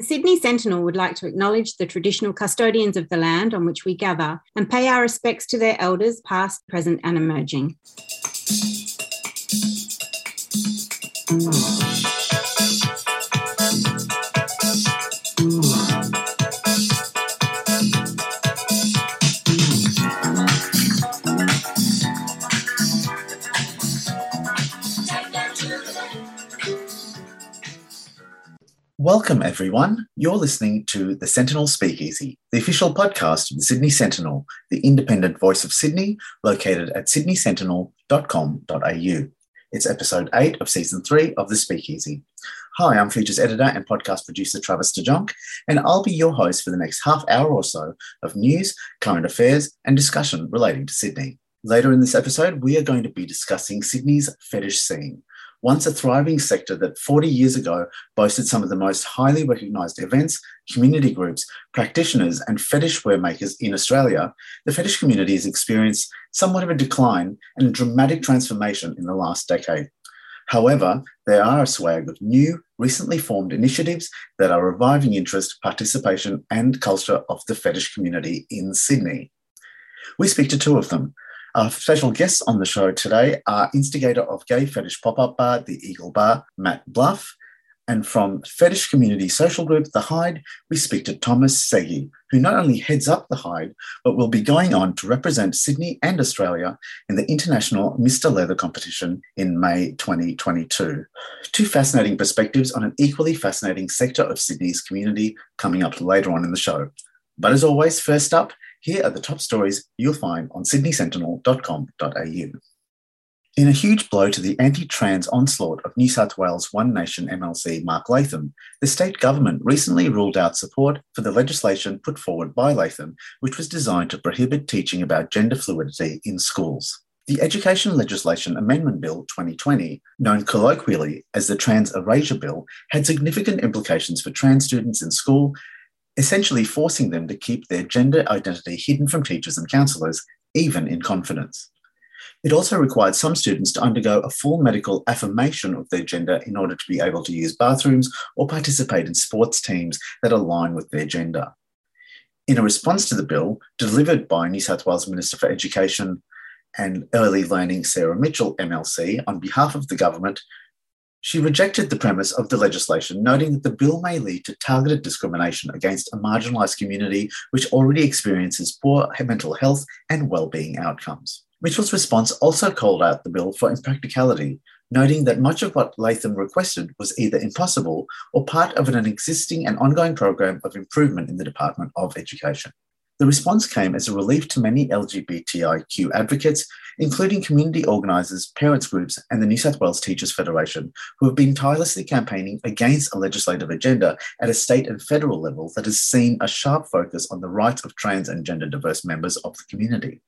The Sydney Sentinel would like to acknowledge the traditional custodians of the land on which we gather and pay our respects to their elders, past, present, and emerging. Welcome, everyone. You're listening to the Sentinel Speakeasy, the official podcast of the Sydney Sentinel, the independent voice of Sydney, located at sydneysentinel.com.au. It's episode eight of season three of the Speakeasy. Hi, I'm features editor and podcast producer Travis de Jonk, and I'll be your host for the next half hour or so of news, current affairs, and discussion relating to Sydney. Later in this episode, we are going to be discussing Sydney's fetish scene, once a thriving sector that 40 years ago boasted some of the most highly recognised events, community groups, practitioners, and fetish wear makers in Australia, the fetish community has experienced somewhat of a decline and a dramatic transformation in the last decade. However, there are a swag of new, recently formed initiatives that are reviving interest, participation, and culture of the fetish community in Sydney. We speak to two of them our special guests on the show today are instigator of Gay Fetish Pop Up Bar, the Eagle Bar, Matt Bluf. And from Fetish Community Social Group, The Hide, we speak to Thomas Seggie, who not only heads up The Hide, but will be going on to represent Sydney and Australia in the International Mr. Leather competition in May 2022. Two fascinating perspectives on an equally fascinating sector of Sydney's community coming up later on in the show. But as always, first up, here are the top stories you'll find on sydneysentinel.com.au. In a huge blow to the anti trans onslaught of New South Wales One Nation MLC Mark Latham, the state government recently ruled out support for the legislation put forward by Latham, which was designed to prohibit teaching about gender fluidity in schools. The Education Legislation Amendment Bill 2020, known colloquially as the Trans Erasure Bill, had significant implications for trans students in school essentially forcing them to keep their gender identity hidden from teachers and counsellors, even in confidence. It also required some students to undergo a full medical affirmation of their gender in order to be able to use bathrooms or participate in sports teams that align with their gender. In a response to the bill, delivered by New South Wales Minister for Education and Early Learning Sarah Mitchell, MLC, on behalf of the government, she rejected the premise of the legislation, noting that the bill may lead to targeted discrimination against a marginalised community which already experiences poor mental health and well-being outcomes. Mitchell's response also called out the bill for impracticality, noting that much of what Latham requested was either impossible or part of an existing and ongoing program of improvement in the Department of Education. The response came as a relief to many LGBTIQ advocates, including community organisers, parents groups, and the New South Wales Teachers Federation, who have been tirelessly campaigning against a legislative agenda at a state and federal level that has seen a sharp focus on the rights of trans and gender diverse members of the community.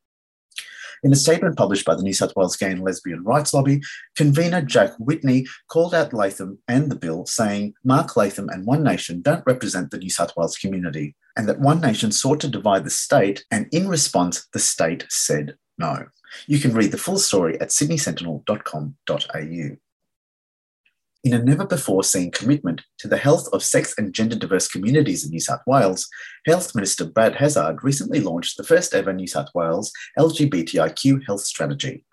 In a statement published by the New South Wales Gay and Lesbian Rights Lobby, convener Jack Whitney called out Latham and the bill, saying Mark Latham and One Nation don't represent the New South Wales community, and that One Nation sought to divide the state, and in response, the state said no. You can read the full story at sydneysentinel.com.au in a never before seen commitment to the health of sex and gender diverse communities in New South Wales, Health Minister Brad Hazzard recently launched the first ever New South Wales LGBTIQ health strategy.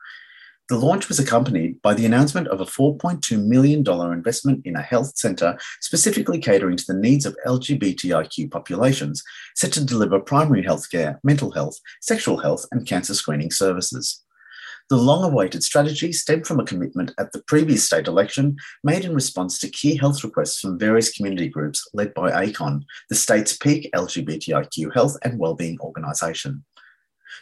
The launch was accompanied by the announcement of a $4.2 million investment in a health centre specifically catering to the needs of LGBTIQ populations, set to deliver primary healthcare, mental health, sexual health, and cancer screening services. The long awaited strategy stemmed from a commitment at the previous state election made in response to key health requests from various community groups led by ACON, the state's peak LGBTIQ health and wellbeing organisation.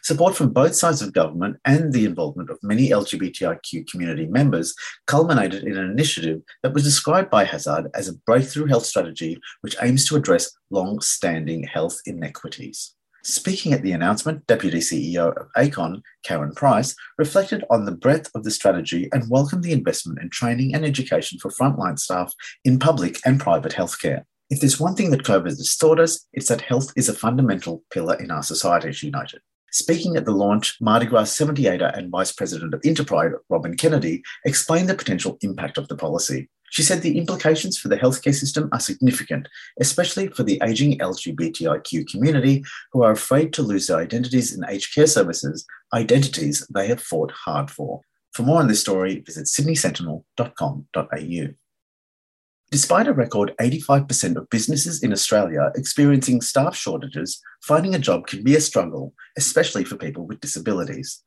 Support from both sides of government and the involvement of many LGBTIQ community members culminated in an initiative that was described by Hazzard as a breakthrough health strategy which aims to address long standing health inequities. Speaking at the announcement, Deputy CEO of ACON, Karen Price, reflected on the breadth of the strategy and welcomed the investment in training and education for frontline staff in public and private healthcare. If there's one thing that COVID has taught us, it's that health is a fundamental pillar in our society, she noted. Speaking at the launch, Mardi Gras 78er and Vice President of Interpride, Robin Kennedy, explained the potential impact of the policy. She said the implications for the healthcare system are significant, especially for the ageing LGBTIQ community who are afraid to lose their identities in aged care services, identities they have fought hard for. For more on this story, visit sydneysentinel.com.au. Despite a record 85% of businesses in Australia experiencing staff shortages, finding a job can be a struggle, especially for people with disabilities.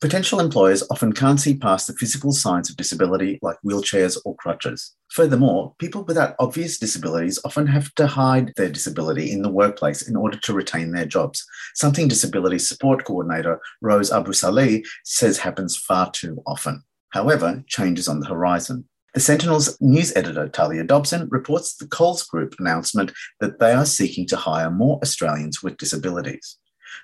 Potential employers often can't see past the physical signs of disability like wheelchairs or crutches. Furthermore, people without obvious disabilities often have to hide their disability in the workplace in order to retain their jobs, something Disability Support Coordinator Rose Abu Salih says happens far too often. However, change is on the horizon. The Sentinel's news editor, Talia Dobson, reports the Coles Group announcement that they are seeking to hire more Australians with disabilities.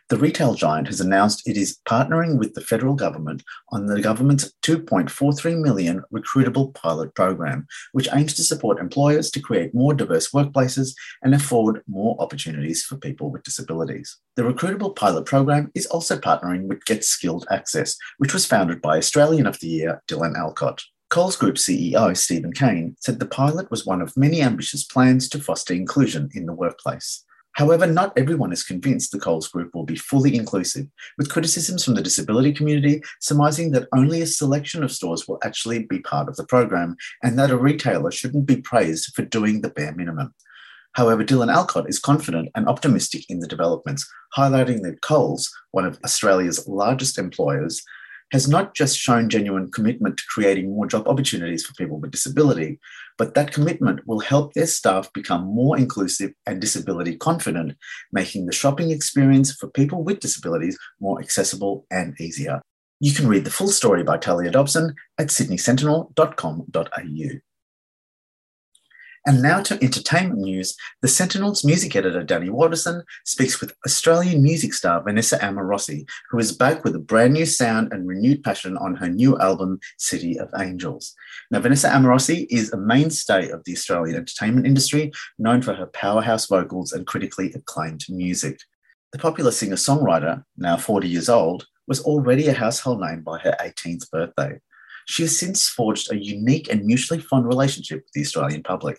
The retail giant has announced it is partnering with the federal government on the government's 2.43 million recruitable pilot program, which aims to support employers to create more diverse workplaces and afford more opportunities for people with disabilities. The recruitable pilot program is also partnering with Get Skilled Access, which was founded by Australian of the Year Dylan Alcott. Coles Group CEO Steven Cain said the pilot was one of many ambitious plans to foster inclusion in the workplace. However, not everyone is convinced the Coles Group will be fully inclusive, with criticisms from the disability community surmising that only a selection of stores will actually be part of the program and that a retailer shouldn't be praised for doing the bare minimum. However, Dylan Alcott is confident and optimistic in the developments, highlighting that Coles, one of Australia's largest employers, has not just shown genuine commitment to creating more job opportunities for people with disability, but that commitment will help their staff become more inclusive and disability confident, making the shopping experience for people with disabilities more accessible and easier. You can read the full story by Talia Dobson at sydneysentinel.com.au. And now to entertainment news. The Sentinel's music editor, Danny Waterson, speaks with Australian music star Vanessa Amorosi, who is back with a brand new sound and renewed passion on her new album, City of Angels. Now, Vanessa Amorosi is a mainstay of the Australian entertainment industry, known for her powerhouse vocals and critically acclaimed music. The popular singer songwriter, now 40 years old, was already a household name by her 18th birthday. She has since forged a unique and mutually fond relationship with the Australian public.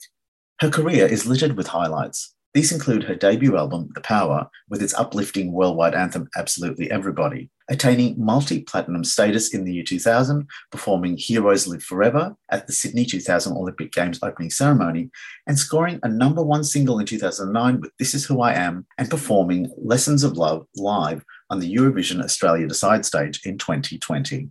Her career is littered with highlights. These include her debut album, The Power, with its uplifting worldwide anthem, Absolutely Everybody, attaining multi platinum status in the year 2000, performing Heroes Live Forever at the Sydney 2000 Olympic Games opening ceremony, and scoring a number one single in 2009 with This Is Who I Am, and performing Lessons of Love live on the Eurovision Australia Decide stage in 2020.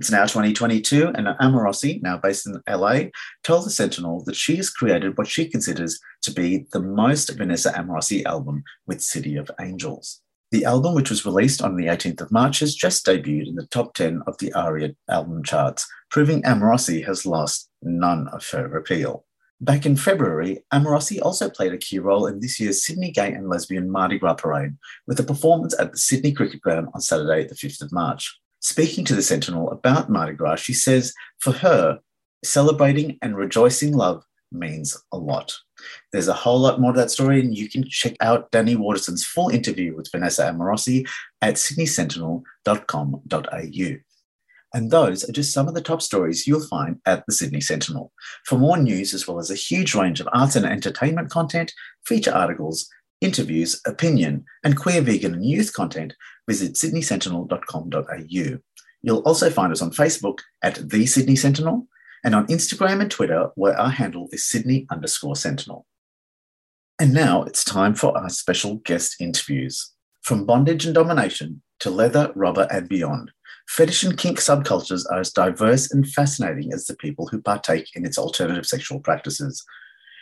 It's now 2022, and Amorosi, now based in LA, told the Sentinel that she has created what she considers to be the most Vanessa Amorosi album with City of Angels. The album, which was released on the 18th of March, has just debuted in the top 10 of the ARIA album charts, proving Amorosi has lost none of her appeal. Back in February, Amorosi also played a key role in this year's Sydney Gay and Lesbian Mardi Gras Parade, with a performance at the Sydney Cricket Ground on Saturday, the 5th of March. Speaking to the Sentinel about Mardi Gras, she says, for her, celebrating and rejoicing love means a lot. There's a whole lot more to that story, and you can check out Danny Waterson's full interview with Vanessa Amorosi at sydneysentinel.com.au. And those are just some of the top stories you'll find at the Sydney Sentinel. For more news, as well as a huge range of arts and entertainment content, feature articles, interviews, opinion, and queer, vegan, and youth content, visit sydneysentinel.com.au. You'll also find us on Facebook at The Sydney Sentinel and on Instagram and Twitter, where our handle is Sydney underscore Sentinel. And now it's time for our special guest interviews. From bondage and domination to leather, rubber, and beyond, fetish and kink subcultures are as diverse and fascinating as the people who partake in its alternative sexual practices,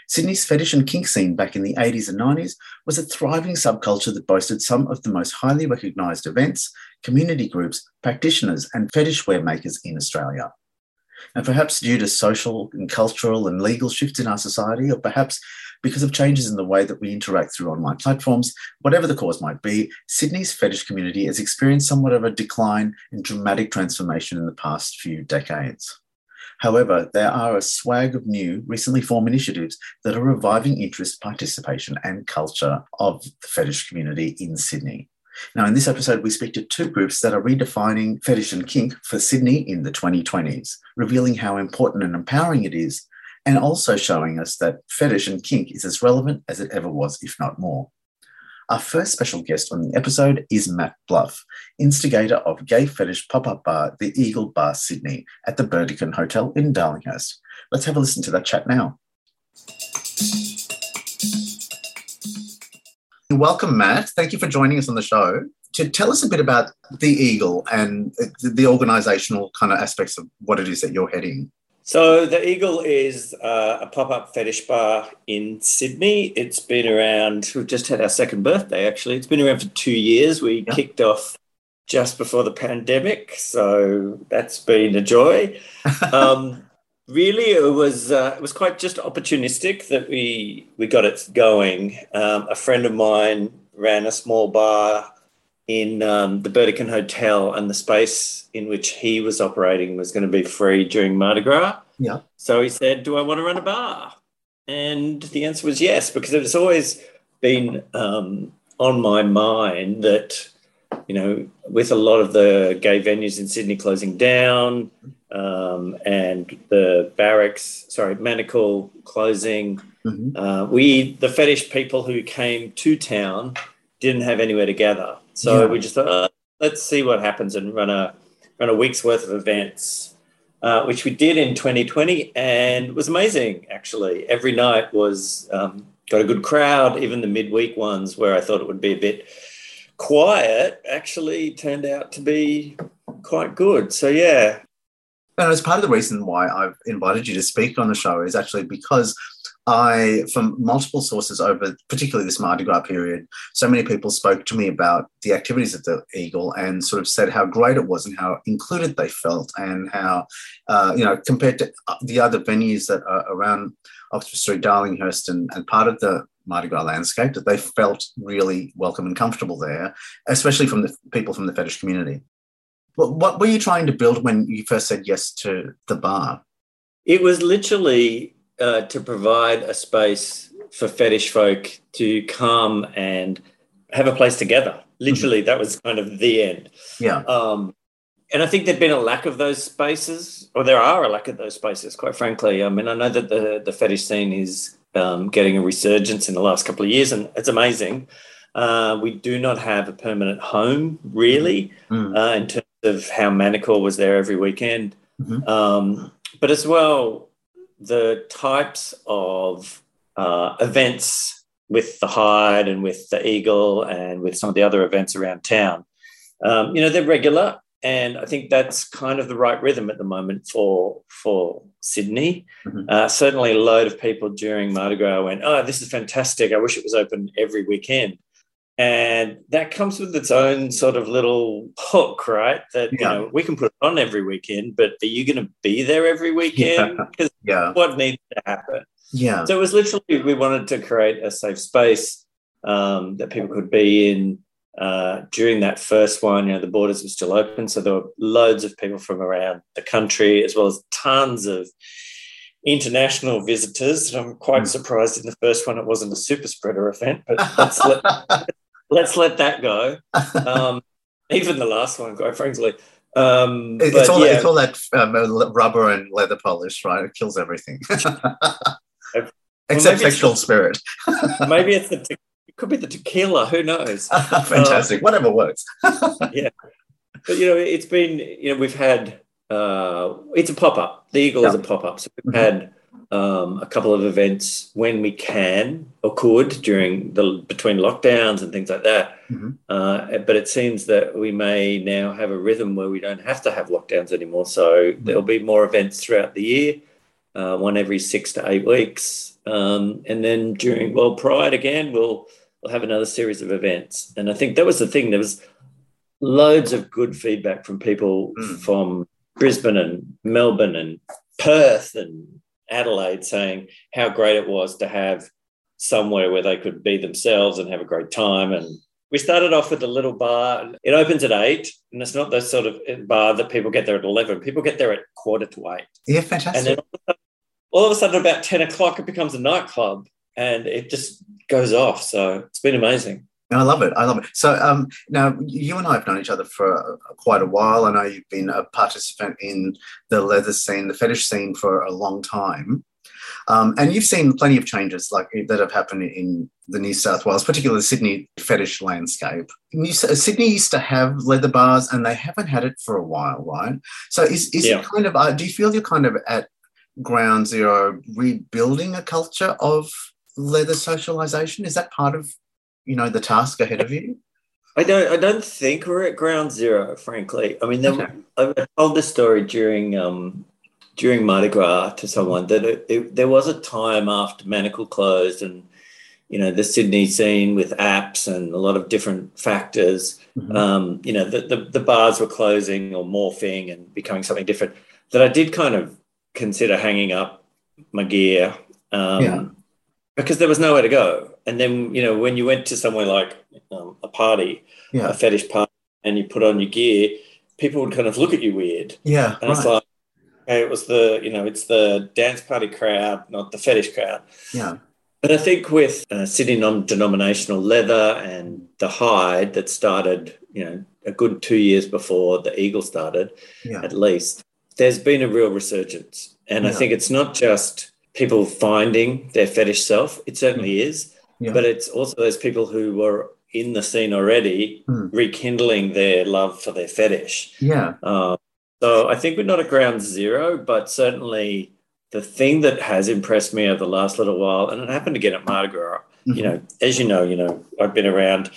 Sydney's fetish and kink scene back in the 80s and 90s was a thriving subculture that boasted some of the most highly recognised events, community groups, practitioners, and fetish wear makers in Australia. And perhaps due to social and cultural and legal shifts in our society, or perhaps because of changes in the way that we interact through online platforms, whatever the cause might be, Sydney's fetish community has experienced somewhat of a decline and dramatic transformation in the past few decades. However, there are a swag of new, recently formed initiatives that are reviving interest, participation, and culture of the fetish community in Sydney. Now, in this episode, we speak to two groups that are redefining fetish and kink for Sydney in the 2020s, revealing how important and empowering it is and also showing us that fetish and kink is as relevant as it ever was, if not more. Our first special guest on the episode is Matt Bluf, instigator of gay fetish pop up bar, the Eagle Bar Sydney, at the Burdekin Hotel in Darlinghurst. Let's have a listen to that chat now. Welcome, Matt. Thank you for joining us on the show. To tell us a bit about the Eagle and the organisational kind of aspects of what it is that you're heading. So the Eagle is uh, a pop-up fetish bar in Sydney. It's been around. We've just had our second birthday. Actually, it's been around for two years. We yeah. kicked off just before the pandemic, so that's been a joy. um, really, it was uh, it was quite just opportunistic that we we got it going. Um, a friend of mine ran a small bar in um, the Burdekin Hotel, and the space in which he was operating was going to be free during Mardi Gras. Yeah. So he said, "Do I want to run a bar?" And the answer was yes, because it's always been um, on my mind that you know, with a lot of the gay venues in Sydney closing down, um, and the barracks, sorry, Manacle closing. Mm-hmm. Uh, we, the fetish people who came to town, didn't have anywhere to gather. So yeah. we just thought, oh, let's see what happens and run a run a week's worth of events, uh, which we did in 2020, and was amazing. Actually, every night was um, got a good crowd. Even the midweek ones, where I thought it would be a bit quiet, actually turned out to be quite good. So yeah. And as part of the reason why I've invited you to speak on the show is actually because I, from multiple sources over, particularly this Mardi Gras period, so many people spoke to me about the activities of the Eagle and sort of said how great it was and how included they felt and how, uh, you know, compared to the other venues that are around Oxford Street, Darlinghurst, and, and part of the Mardi Gras landscape, that they felt really welcome and comfortable there, especially from the people from the fetish community. What, what were you trying to build when you first said yes to the bar? It was literally uh, to provide a space for fetish folk to come and have a place together. Literally, mm-hmm. that was kind of the end. Yeah. Um, and I think there'd been a lack of those spaces, or there are a lack of those spaces, quite frankly. I mean, I know that the, the fetish scene is um, getting a resurgence in the last couple of years, and it's amazing. Uh, we do not have a permanent home, really, mm-hmm. uh, in terms of how Manacle was there every weekend. Mm-hmm. Um, but as well, the types of uh, events with the Hide and with the Eagle and with some of the other events around town, um, you know, they're regular. And I think that's kind of the right rhythm at the moment for for Sydney. Mm-hmm. Uh, certainly, a load of people during Mardi Gras went, "Oh, this is fantastic! I wish it was open every weekend." And that comes with its own sort of little hook, right? That yeah. you know we can put it on every weekend, but are you going to be there every weekend? Because yeah. yeah. what needs to happen? Yeah. So it was literally we wanted to create a safe space um, that people could be in. Uh, during that first one, you know, the borders were still open, so there were loads of people from around the country, as well as tons of international visitors. I'm quite mm. surprised in the first one it wasn't a super spreader event, but let's let, let's let that go. Um, even the last one, quite frankly. Um, it's, all, yeah. it's all that um, rubber and leather polish, right? It kills everything. Except sexual spirit. maybe it's the te- it could be the tequila. Who knows? Fantastic. Um, Whatever works. yeah, but you know, it's been you know we've had uh, it's a pop up. The Eagle yeah. is a pop up. So we've mm-hmm. had um, a couple of events when we can or could during the between lockdowns and things like that. Mm-hmm. Uh, but it seems that we may now have a rhythm where we don't have to have lockdowns anymore. So mm-hmm. there'll be more events throughout the year, uh, one every six to eight weeks, um, and then during World Pride again, we'll we'll have another series of events. And I think that was the thing. There was loads of good feedback from people mm. from Brisbane and Melbourne and Perth and Adelaide saying how great it was to have somewhere where they could be themselves and have a great time. And we started off with a little bar. It opens at eight, and it's not the sort of bar that people get there at 11. People get there at quarter to eight. Yeah, fantastic. And then all of a sudden, about 10 o'clock, it becomes a nightclub and it just goes off. So it's been amazing. I love it. I love it. So um, now you and I have known each other for quite a while. I know you've been a participant in the leather scene, the fetish scene for a long time. Um, and you've seen plenty of changes like that have happened in the New South Wales, particularly the Sydney fetish landscape. New, Sydney used to have leather bars, and they haven't had it for a while, right? So, is, is yeah. it kind of? Uh, do you feel you're kind of at ground zero, rebuilding a culture of leather socialization? Is that part of you know the task ahead of you? I don't. I don't think we're at ground zero. Frankly, I mean, there, okay. I told this story during um, during Mardi Gras to someone that it, it, there was a time after Manacle closed and you know the Sydney scene with apps and a lot of different factors. Mm-hmm. Um, you know the, the, the bars were closing or morphing and becoming something different. That I did kind of consider hanging up my gear um, yeah. because there was nowhere to go. And then you know when you went to somewhere like um, a party, yeah. a fetish party, and you put on your gear, people would kind of look at you weird. Yeah, and right. it's like. Okay, it was the you know it's the dance party crowd, not the fetish crowd. Yeah. But I think with uh, Sydney non-denominational leather and the hide that started, you know, a good two years before the eagle started, yeah. at least, there's been a real resurgence. And yeah. I think it's not just people finding their fetish self, it certainly mm. is, yeah. but it's also those people who were in the scene already mm. rekindling their love for their fetish. Yeah. Uh, so I think we're not at ground zero, but certainly the thing that has impressed me over the last little while, and it happened again at Mardi Gras, mm-hmm. you know, as you know, you know, I've been around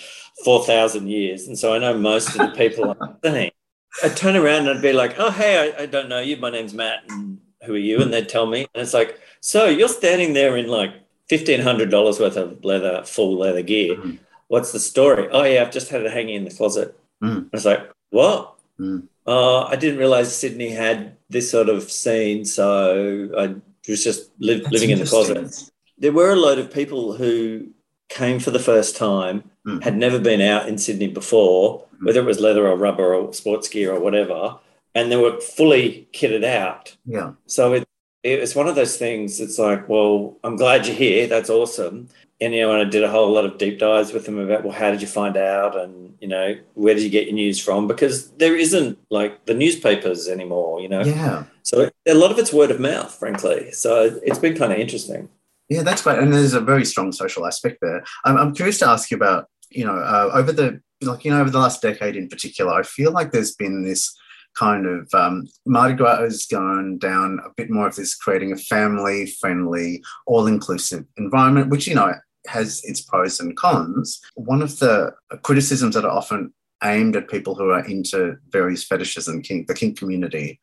4,000 years. And so I know most of the people the thing. I'd turn around and I'd be like, oh, hey, I, I, don't know you. My name's Matt. And who are you? And they'd tell me. And it's like, so you're standing there in like $1,500 worth of leather, full leather gear. Mm-hmm. What's the story? Oh, yeah, I've just had it hanging in the closet. Mm. I was like, what? Mm. Uh, I didn't realize Sydney had this sort of scene, so I was just li- living in the closet. There were a load of people who came for the first time, mm. had never been out in Sydney before, mm. whether it was leather or rubber or sports gear or whatever, and they were fully kitted out. Yeah. So it, it was one of those things. It's like, well, I'm glad you're here. That's awesome and you know, and I did a whole lot of deep dives with them about, well, how did you find out, and you know, where did you get your news from? Because there isn't like the newspapers anymore, you know. Yeah. So a lot of it's word of mouth, frankly. So it's been kind of interesting. Yeah, that's great, and there's a very strong social aspect there. I'm, I'm curious to ask you about, you know, uh, over the like, you know, over the last decade in particular, I feel like there's been this kind of um, Mardi Gras has gone down a bit more of this creating a family friendly, all inclusive environment, which, you know, has its pros and cons. One of the criticisms that are often aimed at people who are into various fetishes and kink, the kink community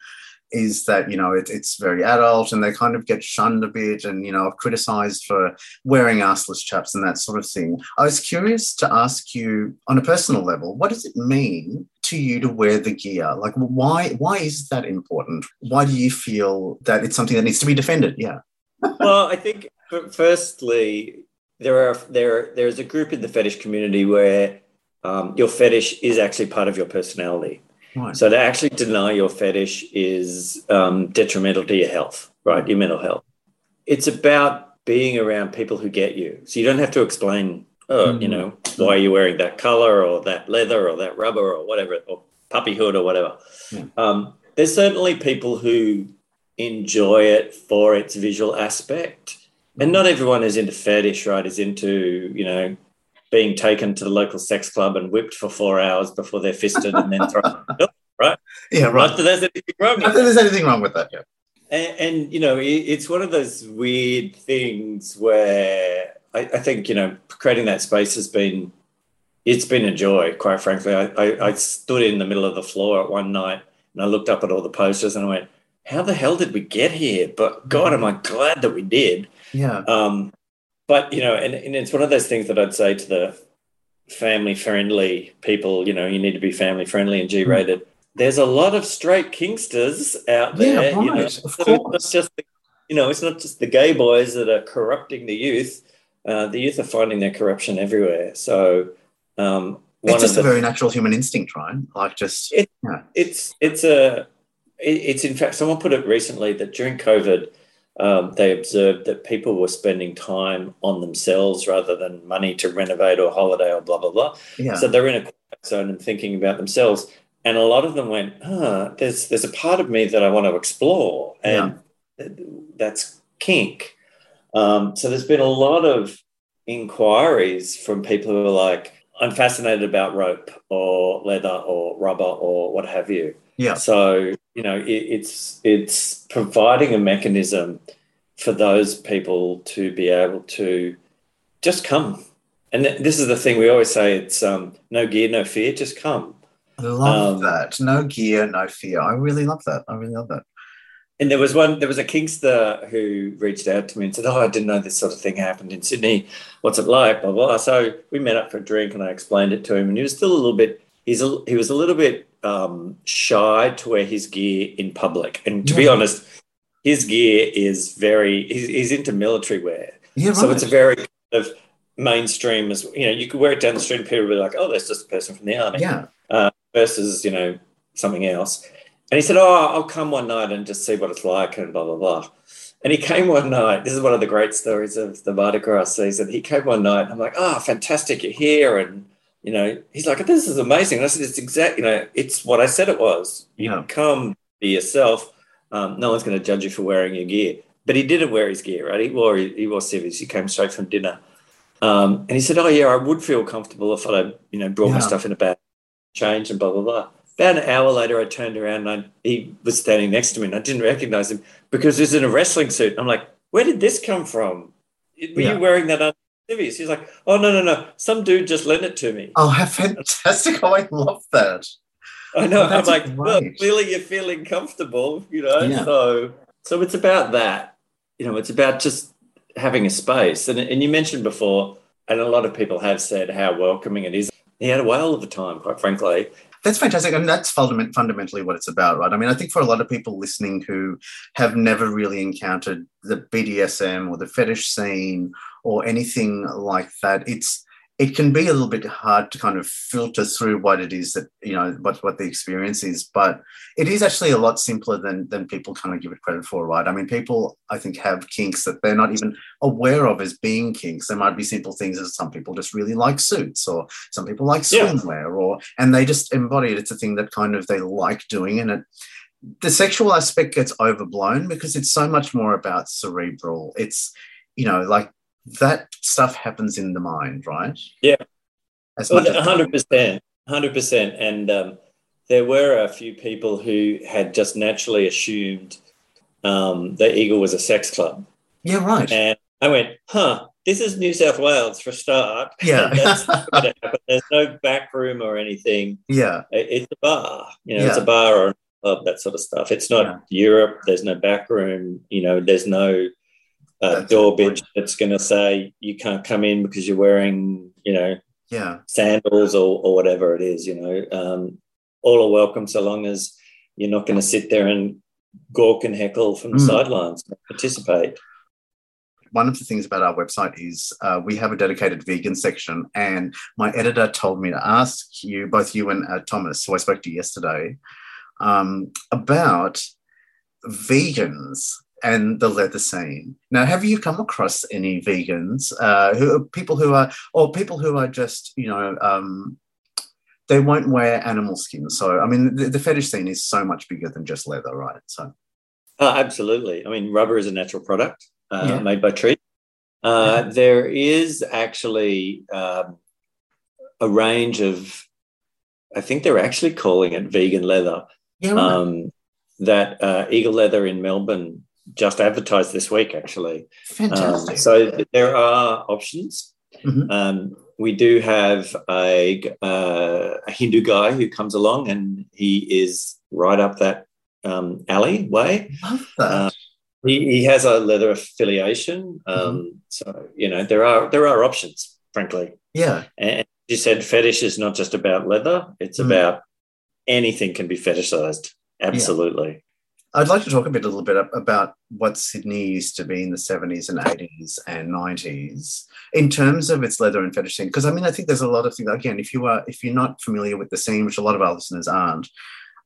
is that you know it, it's very adult and they kind of get shunned a bit and you know criticized for wearing arseless chaps and that sort of thing i was curious to ask you on a personal level what does it mean to you to wear the gear like why why is that important why do you feel that it's something that needs to be defended yeah well i think firstly there are there there's a group in the fetish community where um, your fetish is actually part of your personality. Right. So to actually deny your fetish is um, detrimental to your health, right? Your mental health. It's about being around people who get you. So you don't have to explain, oh, mm-hmm. you know, why are you wearing that color or that leather or that rubber or whatever, or puppyhood or whatever. Yeah. Um, there's certainly people who enjoy it for its visual aspect and not everyone is into fetish, right? Is into you know being taken to the local sex club and whipped for four hours before they're fisted and then thrown, right? Yeah, right. Not that there's anything wrong. Not that there's anything wrong with that. Yeah. And, and you know, it, it's one of those weird things where I, I, think you know creating that space has been it's been a joy. Quite frankly, I, I, I stood in the middle of the floor at one night and I looked up at all the posters and I went, "How the hell did we get here?" But God, am I glad that we did yeah. Um, but you know, and, and it's one of those things that I'd say to the family friendly people. You know, you need to be family friendly and G rated. Mm. There's a lot of straight kinksters out there. Yeah, right. You know, of so course. It's just the, you know, it's not just the gay boys that are corrupting the youth. Uh, the youth are finding their corruption everywhere. So um, it's just a very natural human instinct, right? Like just it, it's it's a it's in fact someone put it recently that during COVID um, they observed that people were spending time on themselves rather than money to renovate or holiday or blah blah blah. Yeah. So they're in a quiet zone and thinking about themselves. And a lot of them went, "Ah, there's there's a part of me that I want to explore, and yeah. that's kink." Um, so there's been a lot of inquiries from people who are like, I'm fascinated about rope or leather or rubber or what have you. Yeah. So you know, it, it's it's providing a mechanism for those people to be able to just come. And th- this is the thing we always say: it's um, no gear, no fear. Just come. I love Um, that. No gear, no fear. I really love that. I really love that. And there was one, there was a Kinkster who reached out to me and said, Oh, I didn't know this sort of thing happened in Sydney. What's it like? Blah, blah. So we met up for a drink and I explained it to him. And he was still a little bit, he's a, he was a little bit um, shy to wear his gear in public. And to be honest, his gear is very, he's, he's into military wear. Yeah, right. So it's a very kind of mainstream, as you know, you could wear it down the street and people would be like, Oh, that's just a person from the army yeah. versus you know something else. And he said, "Oh, I'll come one night and just see what it's like," and blah blah blah. And he came one night. This is one of the great stories of the Mardi Gras season. He came one night, and I'm like, "Oh, fantastic! You're here!" And you know, he's like, "This is amazing." And I said, "It's exact. You know, it's what I said it was. You Yeah. come be yourself. Um, no one's going to judge you for wearing your gear." But he didn't wear his gear, right? He wore he wore civvies. He came straight from dinner, um, and he said, "Oh yeah, I would feel comfortable if I'd, you know, brought my stuff in a bag, change, and blah blah blah." About an hour later, I turned around and I, he was standing next to me, and I didn't recognize him because he was in a wrestling suit. I'm like, "Where did this come from? Were Yeah. you wearing that under civvies?" He's like, "Oh no no no, some dude just lent it to me." Oh, how fantastic. Oh, I love that. I know. Oh, I'm like, well, clearly you're feeling comfortable, you know. Yeah. So, so it's about that. You know, it's about just having a space. And and you mentioned before, and a lot of people have said how welcoming it is. He had a whale of a time, quite frankly. That's fantastic. And that's fundament, fundamentally what it's about, right? I mean, I think for a lot of people listening who have never really encountered the BDSM or the fetish scene or anything like that, it's it can be a little bit hard to kind of filter through what it is that you know what what the experience is but it is actually a lot simpler than than people kind of give it credit for right? I mean people i think have kinks that they're not even aware of as being kinks. There might be simple things as some people just really like suits or some people like Yeah. swimwear or and they just embody it. It's a thing that kind of they like doing and it the sexual aspect gets overblown because it's so much more about cerebral. It's you know like that stuff happens in the mind right Yeah. as Well, much hundred percent, hundred percent. And um, there were a few people who had just naturally assumed um, the Eagle was a sex club, yeah right and I went, "Huh." This is New South Wales for a start. Yeah. That's not gonna happen. There's no back room or anything. yeah It's a bar, you know, it's a bar or a club, that sort of stuff. It's not Yeah. Europe. There's no back room. You know, there's no uh, door bitch that's going to say you can't come in because you're wearing, you know, yeah sandals or, or whatever it is. You know, um, all are welcome so long as you're not going to sit there and gawk and heckle from the Mm. sidelines. Participate. one of the things about our website is uh, we have a dedicated vegan section and my editor told me to ask you both you and uh, thomas who i spoke to yesterday um, about vegans and the leather scene now have you come across any vegans uh, who people who are or people who are just you know um, they won't wear animal skin so i mean the, the fetish scene is so much bigger than just leather right so Uh, absolutely. I mean, rubber is a natural product uh, Yeah. made by trees. Uh, There is actually um, a range of, I think they're actually calling it vegan leather. yeah right. Um, that uh, Eagle Leather in Melbourne just advertised this week, actually. Um, fantastic so there are options. Mhm. Um, we do have a, uh, a Hindu guy who comes along and he is right up that um, alleyway. love that Uh, he, he has a leather affiliation. Um, So, you know, there are there are options, frankly. yeah And you said fetish is not just about leather, it's Mm. about anything can be fetishized. Absolutely. I'd like to talk a bit, a little bit ab- about what Sydney used to be in the 70s and 80s and 90s in terms of its leather and fetish scene. Because I mean, I think there's a lot of things. Again, if you are if you're not familiar with the scene, which a lot of our listeners aren't,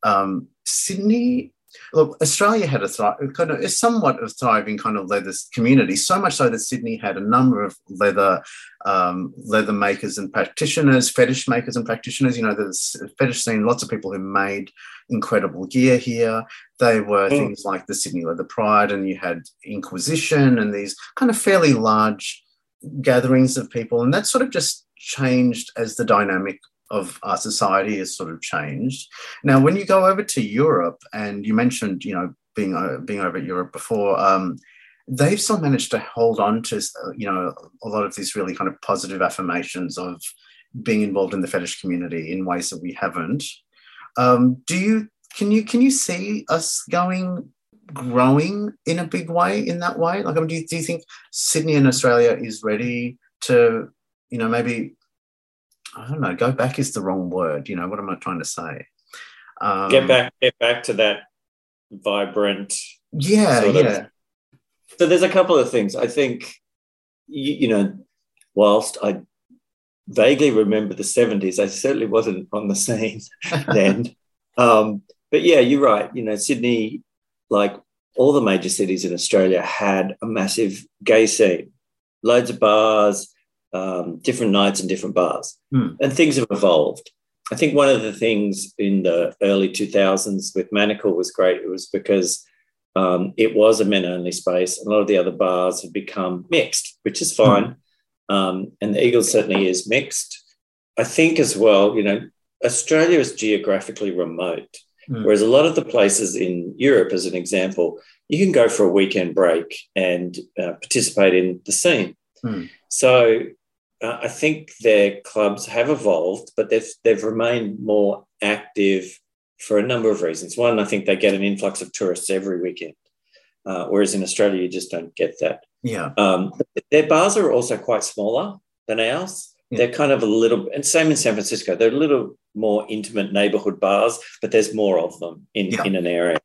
um, Sydney look, Australia had a thri- kind of somewhat of thriving kind of leather community, so much so that Sydney had a number of leather um, leather makers and practitioners, fetish makers and practitioners. You know, there's fetish scene, lots of people who made incredible gear here. They were mm. things like the Sydney Leather Pride, and you had Inquisition and these kind of fairly large gatherings of people, and that sort of just changed as the dynamic of our society has sort of changed. Now, when you go over to Europe, and you mentioned, you know, being uh, being over at Europe before, um, they've still managed to hold on to, you know, a lot of these really kind of positive affirmations of being involved in the fetish community in ways that we haven't. Um, do you can you can you see us going growing in a big way in that way? Like, I mean, do you, do you think Sydney and Australia is ready to, you know, maybe I don't know, go back is the wrong word. You know, what am I trying to say? Um, get back, get back to that vibrant. Yeah, yeah. Of, so there's a couple of things. I think, you, you know, whilst I vaguely remember the 70s, I certainly wasn't on the scene then. Um, but yeah, you're right. You know, Sydney, like all the major cities in Australia, had a massive gay scene, loads of bars, um, different nights and different bars. Mm. And things have evolved. I think one of the things in the early 2000s with Manacle was great. It was because um, it was a men only space. A lot of the other bars have become mixed, which is fine. Mm. Um, and the Eagle certainly is mixed. I think as well, you know, Australia is geographically remote. Mm. Whereas a lot of the places in Europe, as an example, you can go for a weekend break and uh, participate in the scene. Mm. So uh, I think their clubs have evolved, but they've they've remained more active for a number of reasons. One, I think they get an influx of tourists every weekend, uh, whereas in Australia you just don't get that. Yeah. Um, their bars are also quite smaller than ours. Yeah. They're kind of a little, and same in San Francisco. They're a little more intimate neighborhood bars, but there's more of them in, yeah. in an area.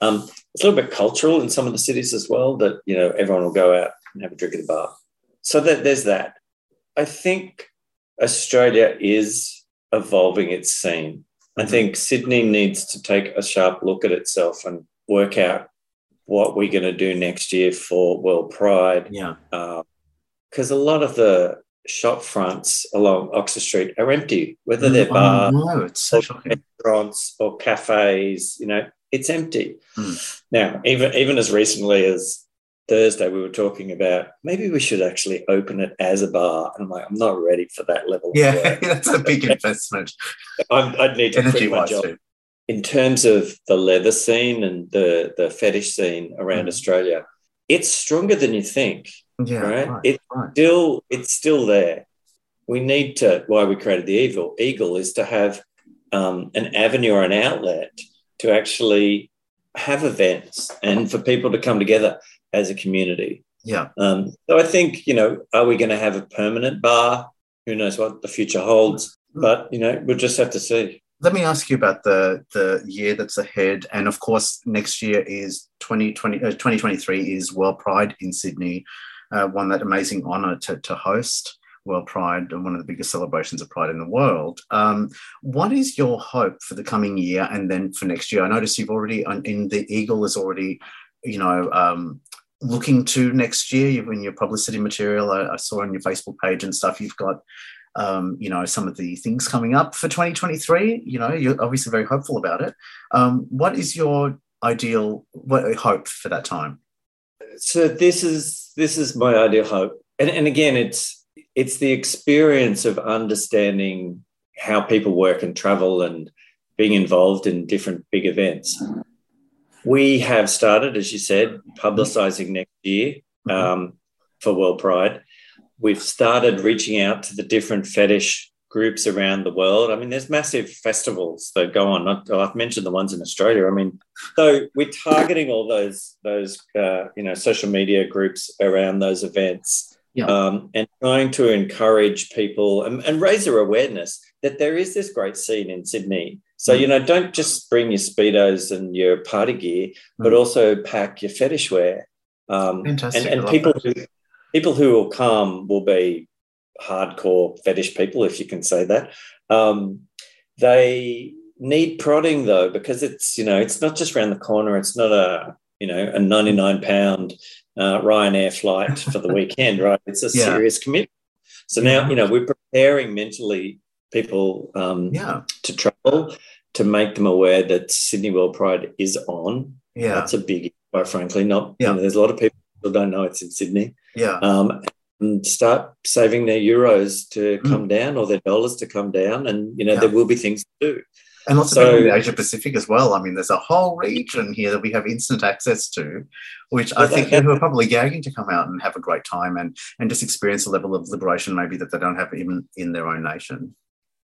Um, it's a little bit cultural in some of the cities as well. That you know everyone will go out and have a drink at the bar. So that there's that. I think Australia is evolving its scene. I mm-hmm. think Sydney needs to take a sharp look at itself and work out what we're going to do next year for World Pride. Yeah. Because uh, a lot of the shop fronts along Oxford Street are empty, whether they're bars, oh, no, it's so or restaurants or cafes, you know, it's empty. Mm. Now, even even as recently as Thursday, we were talking about maybe we should actually open it as a bar. And I'm like, I'm not ready for that level. Yeah, that's a big investment. i would need to quit my job. Too. In terms of the leather scene and the, the fetish scene around mm. Australia, it's stronger than you think. Yeah, right. right it's right. still it's still there. We need to. Why we created the Eagle Eagle is to have um, an avenue or an outlet to actually have events and for people to come together as a community. Yeah. Um, so I think, you know, are we going to have a permanent bar? Who knows what the future holds? But, you know, we'll just have to see. Let me ask you about the, the year that's ahead. And of course, next year is 2020, uh, 2023 is World Pride in Sydney. Uh, won that amazing honor to, to host World Pride, and one of the biggest celebrations of Pride in the world. Um, what is your hope for the coming year and then for next year? I notice you've already, in the Eagle, is already, you know, um, looking to next year in your publicity material I, I, saw on your facebook page and stuff you've got um, you know some of the things coming up for 2023 you know you're obviously very hopeful about it. Um, what is your ideal what hope for that time? So this is this is my ideal hope. And, and again it's it's the experience of understanding how people work and travel and being involved in different big events we have started, as you said, publicising next year mm-hmm. um, for World Pride. We've started reaching out to the different fetish groups around the world. I mean, there's massive festivals that go on. I've mentioned the ones in Australia. I mean, so we're targeting all those those uh, you know social media groups around those events. Yeah. Um, and trying to encourage people and, and raise their awareness that there is this great scene in Sydney so, you know, don't just bring your Speedos and your party gear, but mm. also pack your fetish wear. Um, Fantastic. And, and people, who, people who will come will be hardcore fetish people, if you can say that. Um, they need prodding though, because it's you know it's not just around the corner. It's not a you know a ninety nine pound uh, Ryanair flight for the weekend, right? It's a Yeah. serious commitment. So now you know we're preparing mentally people um, Yeah. to travel to make them aware that Sydney World Pride is on. Yeah. That's a big, quite frankly. Not Yeah. you know, there's a lot of people who don't know it's in Sydney. Yeah. Um, and start saving their euros to Mm. come down or their dollars to come down, and you know Yeah. there will be things to do. And lots So- of people in the Asia Pacific as well. I mean, there's a whole region here that we have instant access to, which I think people are probably gagging to come out and have a great time and and just experience a level of liberation maybe that they don't have even in their own nation.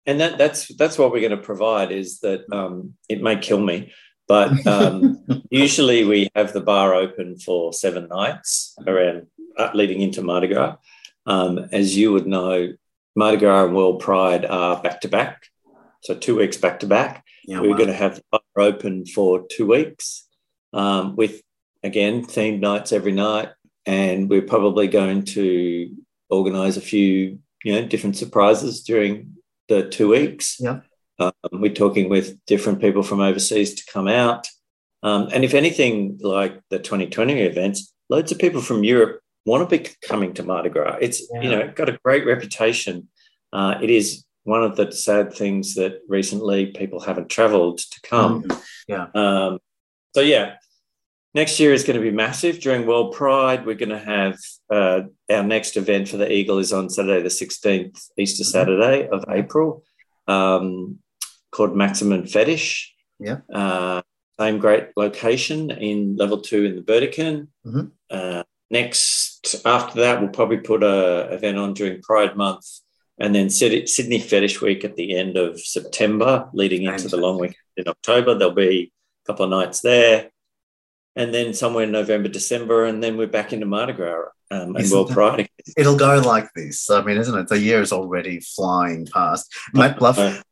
And that that's that's what we're going to provide is that um, it may kill me but um, usually we have the bar open for seven nights around uh, leading into Mardi Gras. Um, as you would know, Mardi Gras and World Pride are back to back, so two weeks back to back. We're wow. going to have the bar open for two weeks um, with again themed nights every night, and we're probably going to organise a few you know different surprises during the two weeks. Yeah. Um, we're talking with different people from overseas to come out. Um, and if anything, like the 2020 events, loads of people from Europe want to be coming to Mardi Gras. It's, you know, got a great reputation. Uh, it is one of the sad things that recently people haven't traveled to come. Mm, yeah. Um, so, yeah, next year is going to be massive. During World Pride, we're going to have uh, our next event for the Eagle is on Saturday, the 16th, Easter Mhm. Saturday of April, um, called Maximum Fetish. Yeah. Uh, same great location in level two in the Burdekin. Mhm. Uh, next, after that, we'll probably put a event on during Pride Month. And then Sydney Fetish Week at the end of September, leading into the long weekend in October. There'll be a couple of nights there. And then somewhere in November, December, and then we're back into Mardi Gras um, and World Pride. again. It'll go like this. I mean, isn't it? The year is already flying past. Matt Bluf, Uh,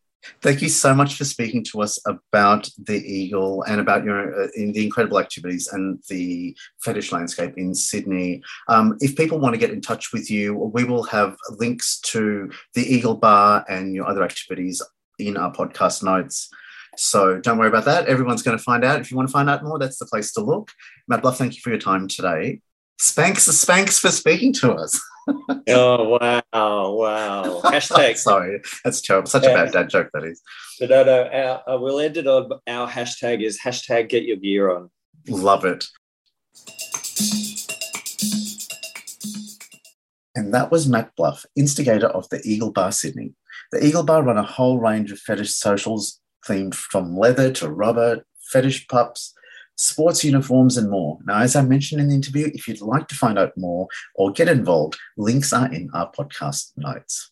Thank you so much for speaking to us about the Eagle and about your uh, in the incredible activities and the fetish landscape in Sydney. Um, if people want to get in touch with you, we will have links to the Eagle Bar and your other activities in our podcast notes. So don't worry about that. Everyone's going to find out. If you want to find out more, that's the place to look. Matt Bluf, thank you for your time today. Spanks, Spanks for speaking to us. oh, wow. Wow. Hashtag. Sorry, that's terrible. Such a bad dad joke, that is. But no, no, our, uh, we'll end it on our hashtag is hashtag get your gear on. Love it. And that was Matt Bluf, instigator of the Eagle Bar Sydney. The Eagle Bar run a whole range of fetish socials themed from leather to rubber, fetish pups, sports uniforms, and more. Now, as I mentioned in the interview, if you'd like to find out more or get involved, links are in our podcast notes.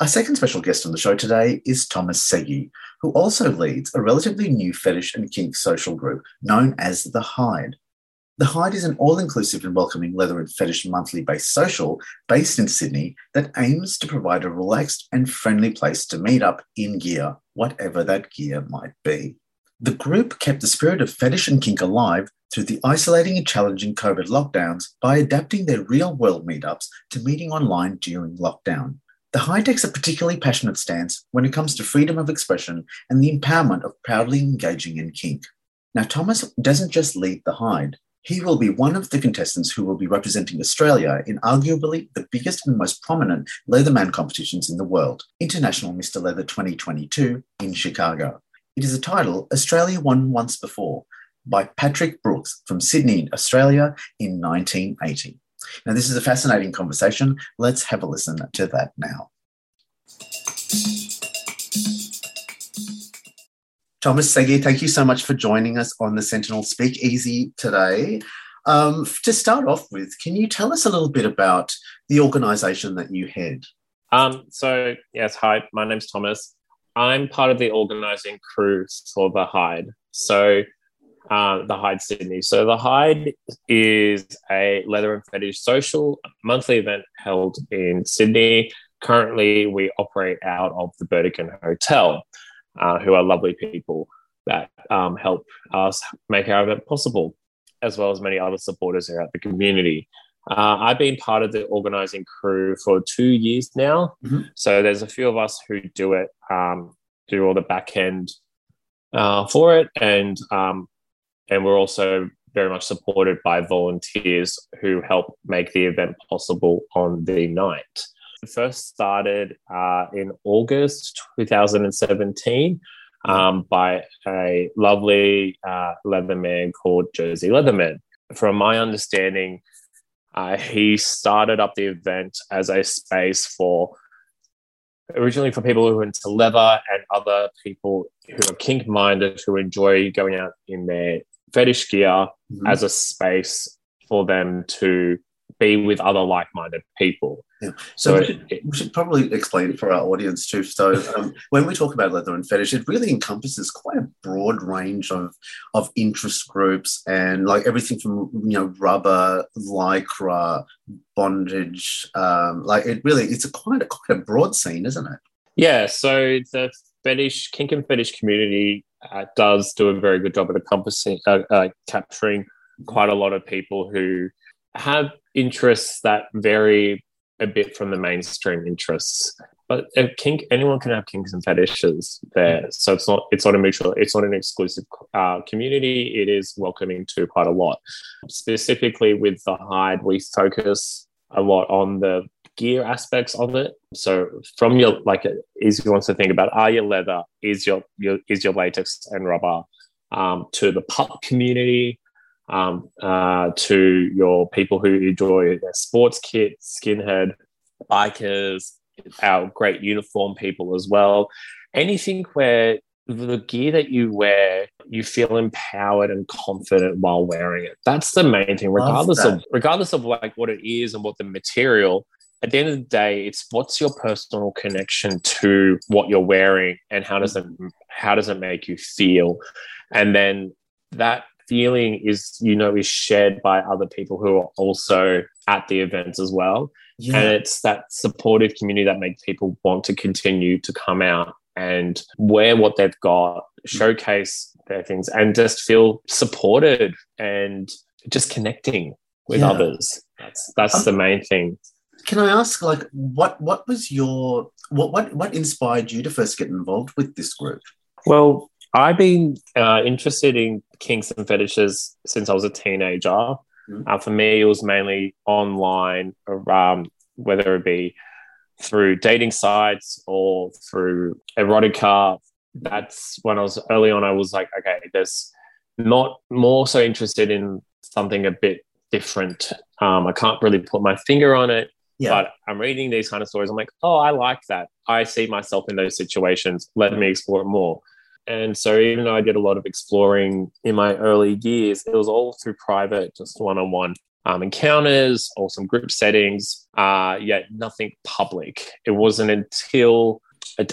Our second special guest on the show today is Thomas Seggie, who also leads a relatively new fetish and kink social group known as The Hide. The Hide is an all inclusive and welcoming leather and fetish monthly based social based in Sydney that aims to provide a relaxed and friendly place to meet up in gear, whatever that gear might be. The group kept the spirit of fetish and kink alive through the isolating and challenging COVID lockdowns by adapting their real world meetups to meeting online during lockdown. The Hide takes a particularly passionate stance when it comes to freedom of expression and the empowerment of proudly engaging in kink. Now, Thomas doesn't just lead the Hide. He will be one of the contestants who will be representing Australia in arguably the biggest and most prominent Leatherman competitions in the world, International Mr. Leather 2022 in Chicago. It is a title Australia won once before by Patrick Brooks from Sydney, Australia in 1980. Now, this is a fascinating conversation. Let's have a listen to that now. Thomas Seggie, thank you so much for joining us on the Sentinel Speakeasy today. Um, to start off with, can you tell us a little bit about the organisation that you head? Um, so yes, hi, my name's Thomas. I'm part of the organising crew for the Hide. So um, the Hide Sydney. So the Hide is a leather and fetish social monthly event held in Sydney. Currently, we operate out of the Burdekin Hotel, uh, who are lovely people that um, help us make our event possible, as well as many other supporters throughout the community. Uh, I've been part of the organising crew for two years now. Mhm. So there's a few of us who do it um, do all the back end uh, for it, and um, and we're also very much supported by volunteers who help make the event possible on the night. First started uh, in August 2017 um, by a lovely uh, Leatherman called Jersey Leatherman. From my understanding, uh, he started up the event as a space for originally for people who are into leather and other people who are kink minded who enjoy going out in their fetish gear mm-hmm. as a space for them to be with other like-minded people. Yeah. So, so we, should, we, should, probably explain for our audience too. So um, when we talk about leather and fetish, it really encompasses quite a broad range of of interest groups and like everything from you know rubber, lycra, bondage. Um, like it really, it's a quite a quite a broad scene, isn't it? Yeah. So the fetish kink and fetish community uh, does do a very good job at encompassing, uh, uh, capturing quite a lot of people who have interests that vary a bit from the mainstream interests. But a kink, anyone can have kinks and fetishes there, so it's not it's not a mutual, it's not an exclusive uh, community. It is welcoming to quite a lot. Specifically with the hide, we focus a lot on the gear aspects of it. So from your like is easy ones to think about are your leather, is your, your is your latex and rubber, um, to the pup community, um, uh, to your people who enjoy their sports kit, skinhead, bikers, our great uniform people as well. Anything where the gear that you wear, you feel empowered and confident while wearing it. That's the main thing, regardless of regardless of like what it is and what the material. At the end of the day, it's what's your personal connection to what you're wearing and how does it how does it make you feel? And then that feeling is you know is shared by other people who are also at the events as well yeah. and it's that supportive community that makes people want to continue to come out and wear what they've got showcase their things and just feel supported and just connecting with yeah. others that's that's um, the main thing can i ask like what what was your what what what inspired you to first get involved with this group well I've been uh, interested in kinks and fetishes since I was a teenager. Mm-hmm. Uh, for me, it was mainly online, um, whether it be through dating sites or through erotica. That's when I was early on. I was like, okay, there's not more so interested in something a bit different. Um, I can't really put my finger on it, yeah. but I'm reading these kind of stories. I'm like, oh, I like that. I see myself in those situations. Let me explore it more. And so, even though I did a lot of exploring in my early years, it was all through private, just one on one encounters or some group settings, uh, yet nothing public. It wasn't until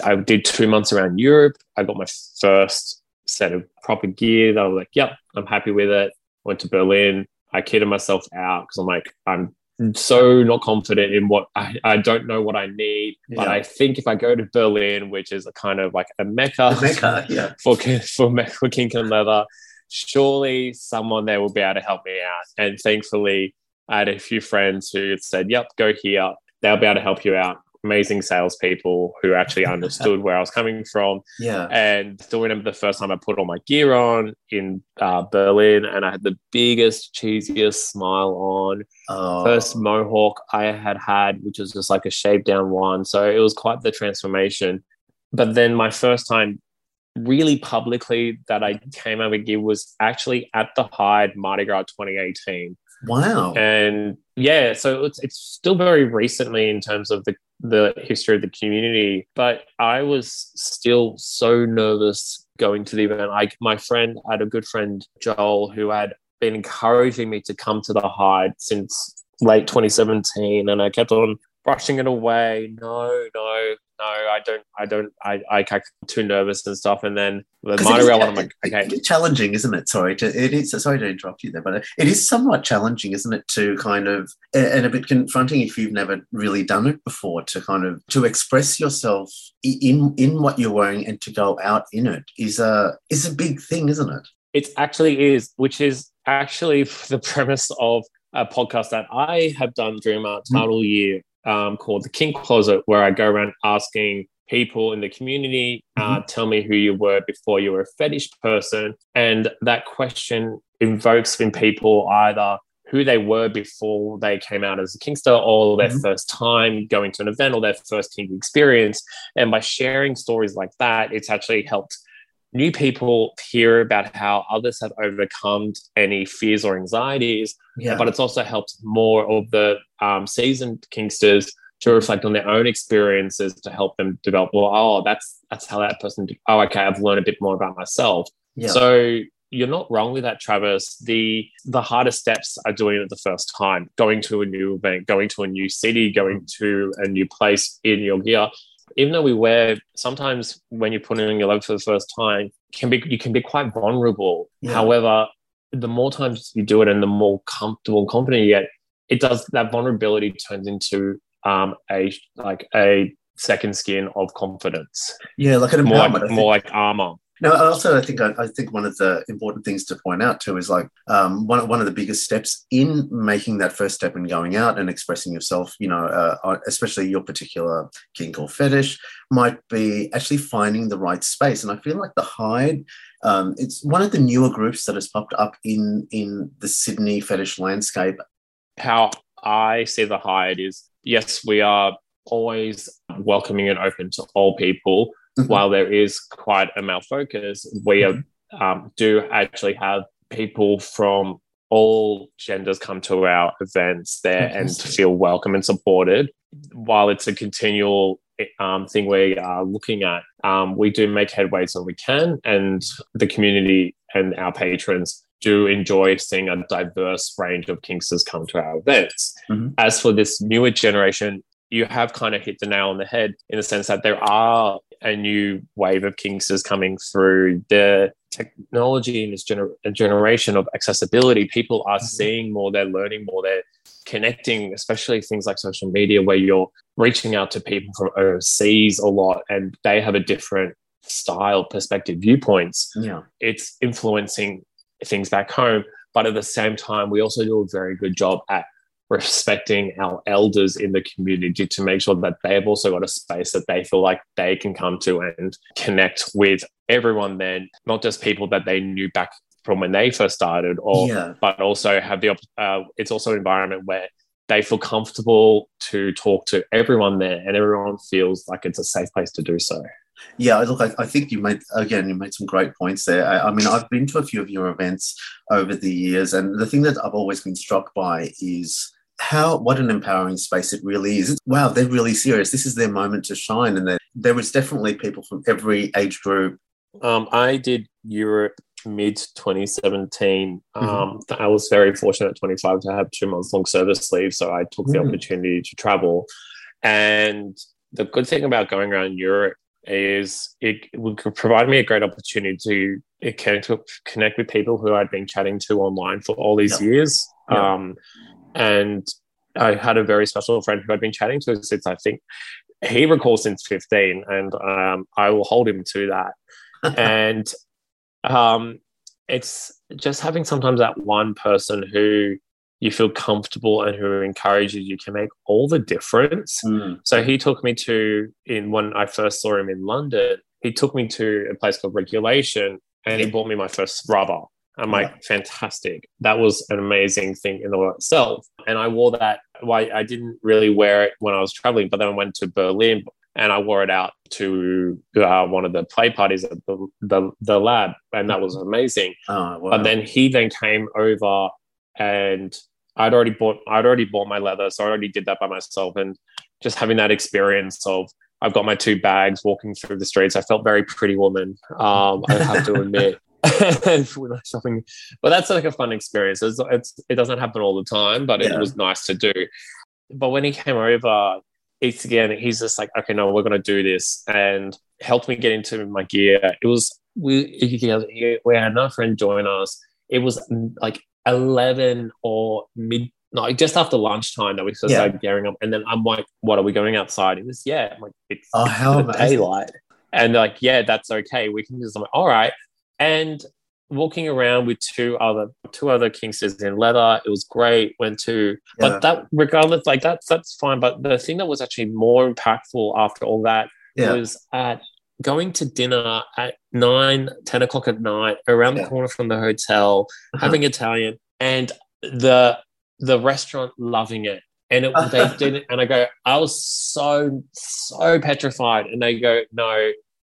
I did two months around Europe, I got my first set of proper gear that I was like, yep, I'm happy with it. Went to Berlin. I kidded myself out because I'm like, I'm so not confident in what I, I don't know what I need. Yeah. But I think if I go to Berlin, which is a kind of like a mecca, mecca yeah. for for for kink and leather, surely someone there will be able to help me out. And thankfully, I had a few friends who said, "Yep, go here. They'll be able to help you out." Amazing salespeople who actually understood where I was coming from. Yeah. And still remember the first time I put all my gear on in uh, Berlin and I had the biggest, cheesiest smile on. Oh. First mohawk I had had, which was just like a shaved down one. So it was quite the transformation. But then my first time really publicly that I came over gear was actually at the Hide Mardi Gras 2018. Wow. And yeah, so it's it's still very recently in terms of the the history of the community, but I was still so nervous going to the event. Like my friend, I had a good friend Joel who had been encouraging me to come to the hide since late 2017, and I kept on brushing it away. No, no, no, I don't, I don't, I, I get too nervous and stuff. And then the Mardi Gras one, I'm like, okay. Challenging, isn't it? Sorry, to, it is, sorry to interrupt you there, but it is somewhat challenging, isn't it? To kind of, and a bit confronting if you've never really done it before to kind of, to express yourself in, in what you're wearing and to go out in it is a, is a big thing, isn't it? It actually is, which is actually the premise of a podcast that I have done during my mm. title year um, called the Kink Closet, where I go around asking people in the community uh, mm-hmm. tell me who you were before you were a fetish person and that question invokes in people either who they were before they came out as a kinkster or their mm-hmm. first time going to an event or their first kink experience and by sharing stories like that it's actually helped new people hear about how others have overcome any fears or anxieties yeah. but it's also helped more of the um, seasoned kinksters to reflect on their own experiences to help them develop well oh that's that's how that person did. oh okay i've learned a bit more about myself yeah. so you're not wrong with that travis the the hardest steps are doing it the first time going to a new event going to a new city going to a new place in your gear even though we wear sometimes when you're putting on your legs for the first time can be you can be quite vulnerable yeah. however the more times you do it and the more comfortable and confident you get it does that vulnerability turns into um, a like a second skin of confidence. Yeah, like an more like, more like armor. Now, also, I think I, think one of the important things to point out too is like um, one one of the biggest steps in making that first step and going out and expressing yourself. You know, uh, especially your particular kink or fetish, might be actually finding the right space. And I feel like the Hide, um, it's one of the newer groups that has popped up in in the Sydney fetish landscape. How I see the Hide is yes, we are always welcoming and open to all people. While there is quite a male focus, we are, um, do actually have people from all genders come to our events there and feel welcome and supported. While it's a continual um, thing we are looking at, um, we do make headways when we can, and the community and our patrons do enjoy seeing a diverse range of kinksters come to our events. Mm-hmm. As for this newer generation, you have kind of hit the nail on the head in the sense that there are a new wave of kinksters coming through. The technology in this gener- generation of accessibility, people are mm-hmm. seeing more, they're learning more, they're connecting, especially things like social media, where you're reaching out to people from overseas a lot and they have a different style, perspective, viewpoints. Yeah. It's influencing things back home. But at the same time, we also do a very good job at respecting our elders in the community to make sure that they've also got a space that they feel like they can come to and connect with everyone then, not just people that they knew back from when they first started, or yeah. but also have the uh, it's also an environment where they feel comfortable to talk to everyone there and everyone feels like it's a safe place to do so. Yeah, look, I, I, think you made again, you made some great points there. I, I, mean, I've been to a few of your events over the years, and the thing that I've always been struck by is how what an empowering space it really is. wow, they're really serious. This is their moment to shine, and there was definitely people from every age group. Um, I did Europe mid 2017. Mm-hmm. Um, I was very fortunate at 25 to have two months long service leave, so I took the mm. opportunity to travel. And the good thing about going around Europe is it would provide me a great opportunity to connect with, connect with people who I'd been chatting to online for all these yeah. years. Yeah. Um, and I had a very special friend who I'd been chatting to since I think he recalls since 15, and um, I will hold him to that. and um, it's just having sometimes that one person who you feel comfortable and who encourages you can make all the difference. Mm. So he took me to in when I first saw him in London, he took me to a place called Regulation and he bought me my first rubber. I'm yeah. like, fantastic. That was an amazing thing in the world itself. And I wore that. Why I didn't really wear it when I was traveling, but then I went to Berlin and I wore it out to uh, one of the play parties at the, the, the lab, and that was amazing. Oh, wow. But then he then came over and I'd already bought I'd already bought my leather, so I already did that by myself. And just having that experience of I've got my two bags walking through the streets, I felt very pretty woman. Um, I have to admit. with shopping, but that's like a fun experience. It's, it's, it doesn't happen all the time, but it was nice to do. But when he came over, it's again, he's just like, okay, no, we're gonna do this, and helped me get into my gear. It was we we had another friend join us. It was mm, like 11 or mid no, just after lunchtime that we sort of yeah. started gearing up. And then I'm like, what are we going outside? It was, yeah. I'm like, it's oh, how daylight. And like, yeah, that's okay. We can just, I'm like, all right. And walking around with two other two other kinksters in leather, it was great. Went to, yeah. but that regardless, like that's that's fine. But the thing that was actually more impactful after all that Yeah. was at going to dinner at nine, 10 o'clock at night around Yeah. the corner from the hotel, Uh-huh. having Italian, and the the restaurant loving it. And it, they didn't, and I go, I was so so petrified, and they go, no,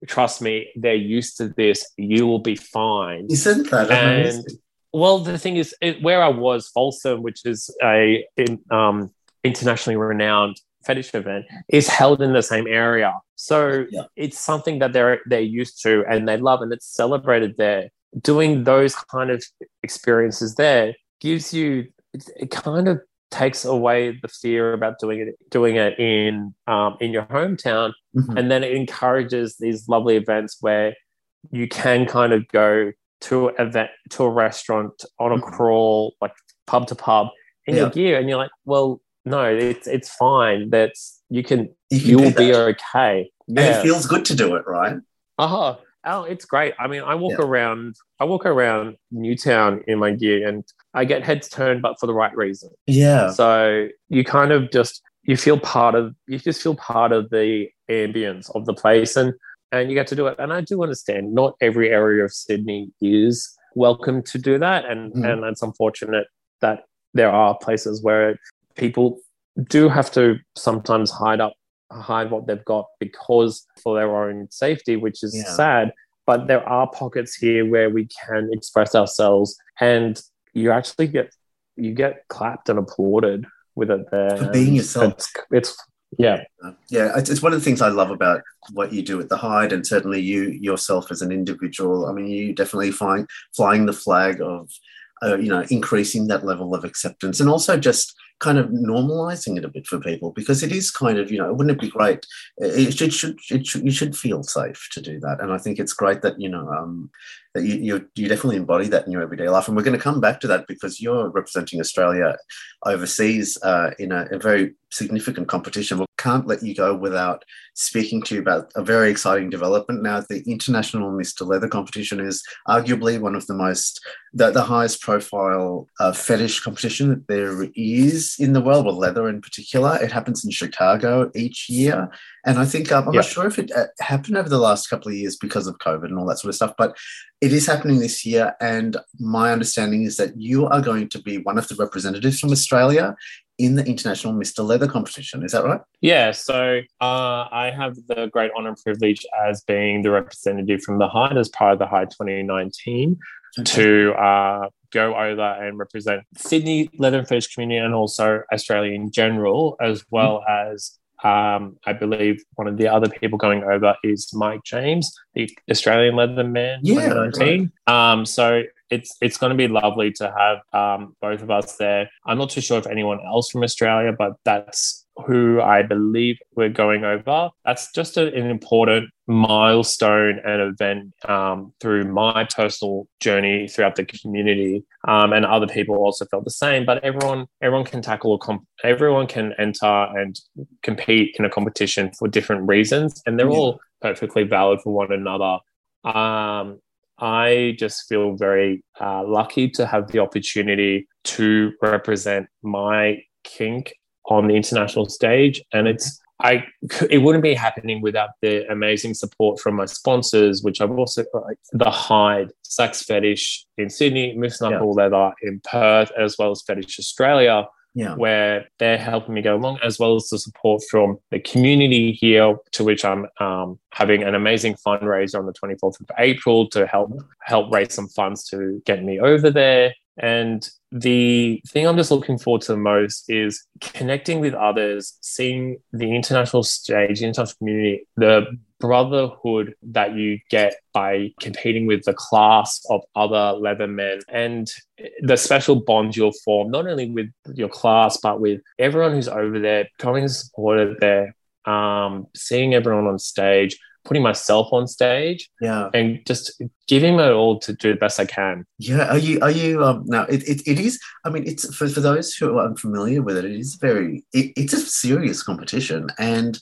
trust me, they're used to this. You will be fine. Isn't that And amazing? well, the thing is, it, where I was, Folsom, which is a in, um, internationally renowned fetish event, is held in the same area. So Yeah. it's something that they're they're used to and they love, and it's celebrated there. Doing those kind of experiences there gives you it, it kind of takes away the fear about doing it doing it in um, in your hometown Mhm. and then it encourages these lovely events where you can kind of go to an event to a restaurant on a Mhm. crawl like pub to pub in your gear and you're like well no it's it's fine that's you can you you'll be okay And yeah it feels good to do it, right? uh-huh. oh it's great i mean i walk Yeah. around i walk around newtown in my gear and i get heads turned but for the right reason Yeah. so you kind of just you feel part of you just feel part of the ambience of the place and and you get to do it. And I do understand not every area of Sydney is welcome to do that. And Mhm. and it's unfortunate that there are places where people do have to sometimes hide up hide what they've got because for their own safety, which is Yeah. sad. But there are pockets here where we can express ourselves and you actually get you get clapped and applauded with it there. For being yourself. It's, it's yeah. Yeah, it's, it's one of the things I love about what you do at the Hide, and certainly you yourself as an individual. I mean, you definitely flying flying the flag of, uh, you know, increasing that level of acceptance, and also just kind of normalizing it a bit for people because it is kind of, you know, wouldn't it be great? It should, should, it should you should feel safe to do that, and I think it's great that you know um, that you, you you definitely embody that in your everyday life, and we're going to come back to that because you're representing Australia overseas uh, in a, a very significant competition. We can't let you go without speaking to you about a very exciting development. Now, the International Mr. Leather competition is arguably one of the most, the, the highest profile uh, fetish competition that there is in the world, well, leather in particular. It happens in Chicago each year. And I think, um, I'm Yeah. not sure if it uh, happened over the last couple of years because of COVID and all that sort of stuff, but it is happening this year. And my understanding is that you are going to be one of the representatives from Australia in the International Mr. Leather competition. Is that right? Yeah, so uh, I have the great honor and privilege as being the representative from the Hide as part of the Hide 2019 to uh, go over and represent Sydney leather and fetish community and also Australia in general, as well as um, I believe one of the other people going over is Mike James, the Australian Leatherman Yeah, 2019. Um, so it's it's going to be lovely to have um, both of us there. I'm not too sure if anyone else from Australia, but that's who I believe we're going over. That's just a- an important milestone and event um, through my personal journey throughout the community, um, and other people also felt the same. But everyone everyone can tackle a comp- everyone can enter and compete in a competition for different reasons, and they're Yeah. all perfectly valid for one another. Um, I just feel very uh, lucky to have the opportunity to represent my kink on the international stage, and it's I it wouldn't be happening without the amazing support from my sponsors, which I've also like the Hide, Sax Fetish in Sydney, Moose Knuckle Leather in Perth, as well as Fetish Australia Yeah. where they're helping me go along, as well as the support from the community here, to which I'm um, having an amazing fundraiser on the 24th of April to help help raise some funds to get me over there. And the thing I'm just looking forward to the most is connecting with others, seeing the international stage, the international community, the brotherhood that you get by competing with the class of other leather men and the special bond you'll form, not only with your class, but with everyone who's over there, coming to support it there, um, seeing everyone on stage, putting myself on stage, Yeah. and just giving my all to do the best I can. Yeah, are you? Are you? Um, now, it, it, it is. I mean, it's for, for those who are unfamiliar with it. It is very. It, it's a serious competition, and,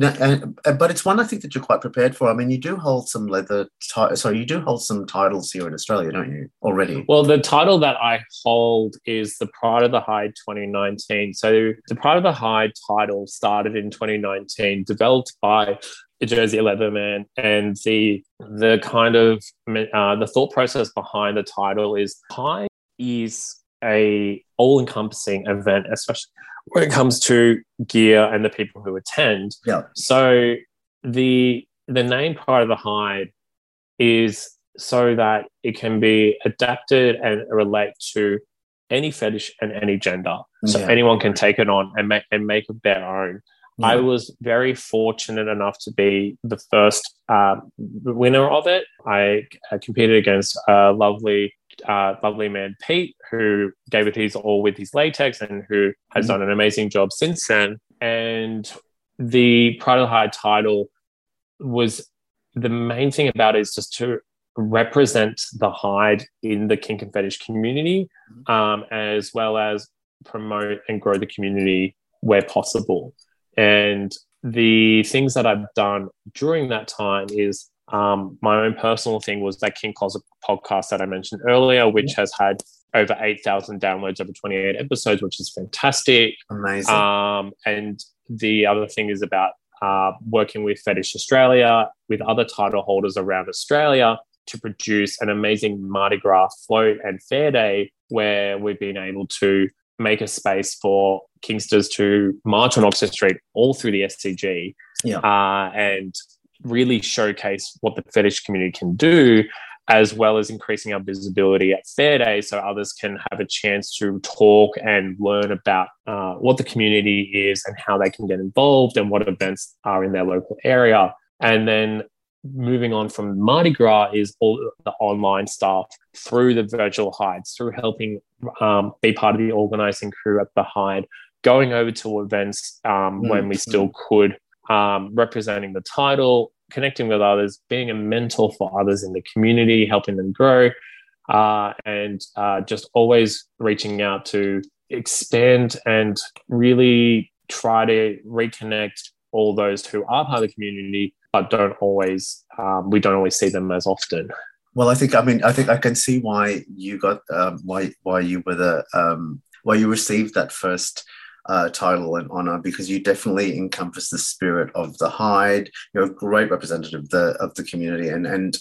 and but it's one I think that you're quite prepared for. I mean, you do hold some leather. Ti- sorry, you do hold some titles here in Australia, don't you? Already. Well, the title that I hold is the Pride of the Hide 2019. So the Pride of the Hide title started in 2019, developed by Jersey Leatherman, and the the kind of uh, the thought process behind the title is Hide is a all encompassing event, especially when it comes to gear and the people who attend. Yeah. So the the name part of the hide is so that it can be adapted and relate to any fetish and any gender. So Yeah. anyone can take it on and make and make it their own. I was very fortunate enough to be the first uh, winner of it. I competed against a lovely, uh, lovely man Pete, who gave it his all with his latex, and who has Mhm. done an amazing job since then. And the Pride of the Hide title was the main thing about it is just to represent the hide in the kink and fetish community, um, as well as promote and grow the community where possible. And the things that I've done during that time is um, my own personal thing was that Kink Closet podcast that I mentioned earlier, which has had over 8,000 downloads over 28 episodes, which is fantastic. Amazing. Um, and the other thing is about uh, working with Fetish Australia, with other title holders around Australia to produce an amazing Mardi Gras float and fair day where we've been able to make a space for Kinksters to march on Oxford Street all through the SCG Yeah. uh, and really showcase what the fetish community can do as well as increasing our visibility at Fair Day so others can have a chance to talk and learn about uh, what the community is and how they can get involved and what events are in their local area. And then moving on from Mardi Gras is all the online stuff through the virtual hides, through helping um, be part of the organizing crew at the hide, going over to events um, Mm, when we still could, um, representing the title, connecting with others, being a mentor for others in the community, helping them grow, uh, and uh, just always reaching out to expand and really try to reconnect all those who are part of the community but don't always um, we don't always see them as often Well, I think I mean I think I can see why you got um, why why you were the um, why you received that first uh, title and honor because you definitely encompass the spirit of the Hide. You're a great representative of the of the community, and and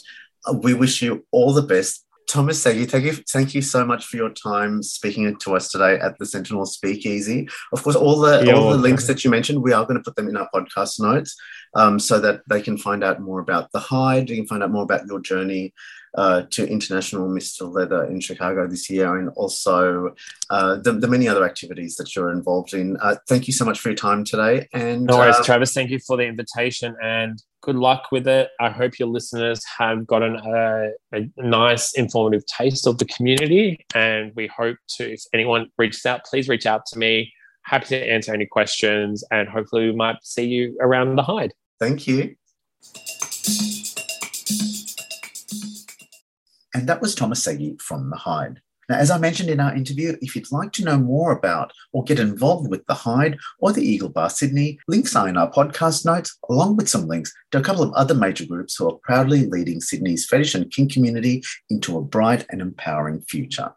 we wish you all the best. Thomas Seggie, thank you, thank you so much for your time speaking to us today at the Sentinel Speakeasy. Of course, all the You're all the links that you mentioned, we are going to put them in our podcast notes um, so that they can find out more about the Hide, They can find out more about your journey uh, to International Mr. Leather in Chicago this year, and also uh, the, the many other activities that you're involved in. Uh, thank you so much for your time today. And no worries uh, travis thank you for the invitation and good luck with it i hope your listeners have gotten a, a nice informative taste of the community and we hope to if anyone reaches out please reach out to me happy to answer any questions and hopefully we might see you around the hide Thank you. And that was Thomas Seggie from The Hide. Now, as I mentioned in our interview, if you'd like to know more about or get involved with The Hide or the Eagle Bar Sydney, links are in our podcast notes, along with some links to a couple of other major groups who are proudly leading Sydney's fetish and kink community into a bright and empowering future.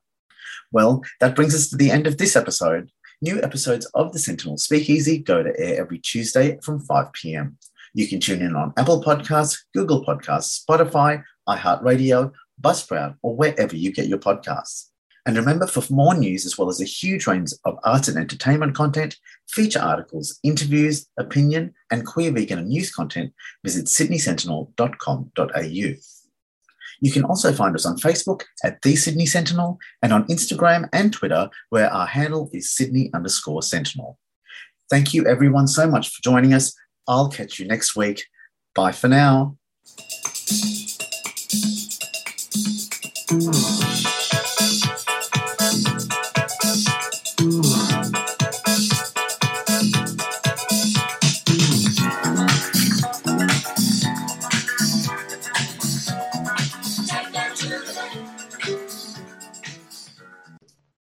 Well, that brings us to the end of this episode. New episodes of the Sentinel Speakeasy go to air every Tuesday from 5 p.m. You can tune in on Apple Podcasts, Google Podcasts, Spotify, iHeartRadio, Buzzsprout, or wherever you get your podcasts. And remember, for more news as well as a huge range of arts and entertainment content, feature articles, interviews, opinion, and queer vegan and news content, visit sydneysentinel.com.au. You can also find us on Facebook at The Sydney Sentinel and on Instagram and Twitter, where our handle is Sydney underscore Sentinel. Thank you, everyone, so much for joining us. I'll catch you next week. Bye for now.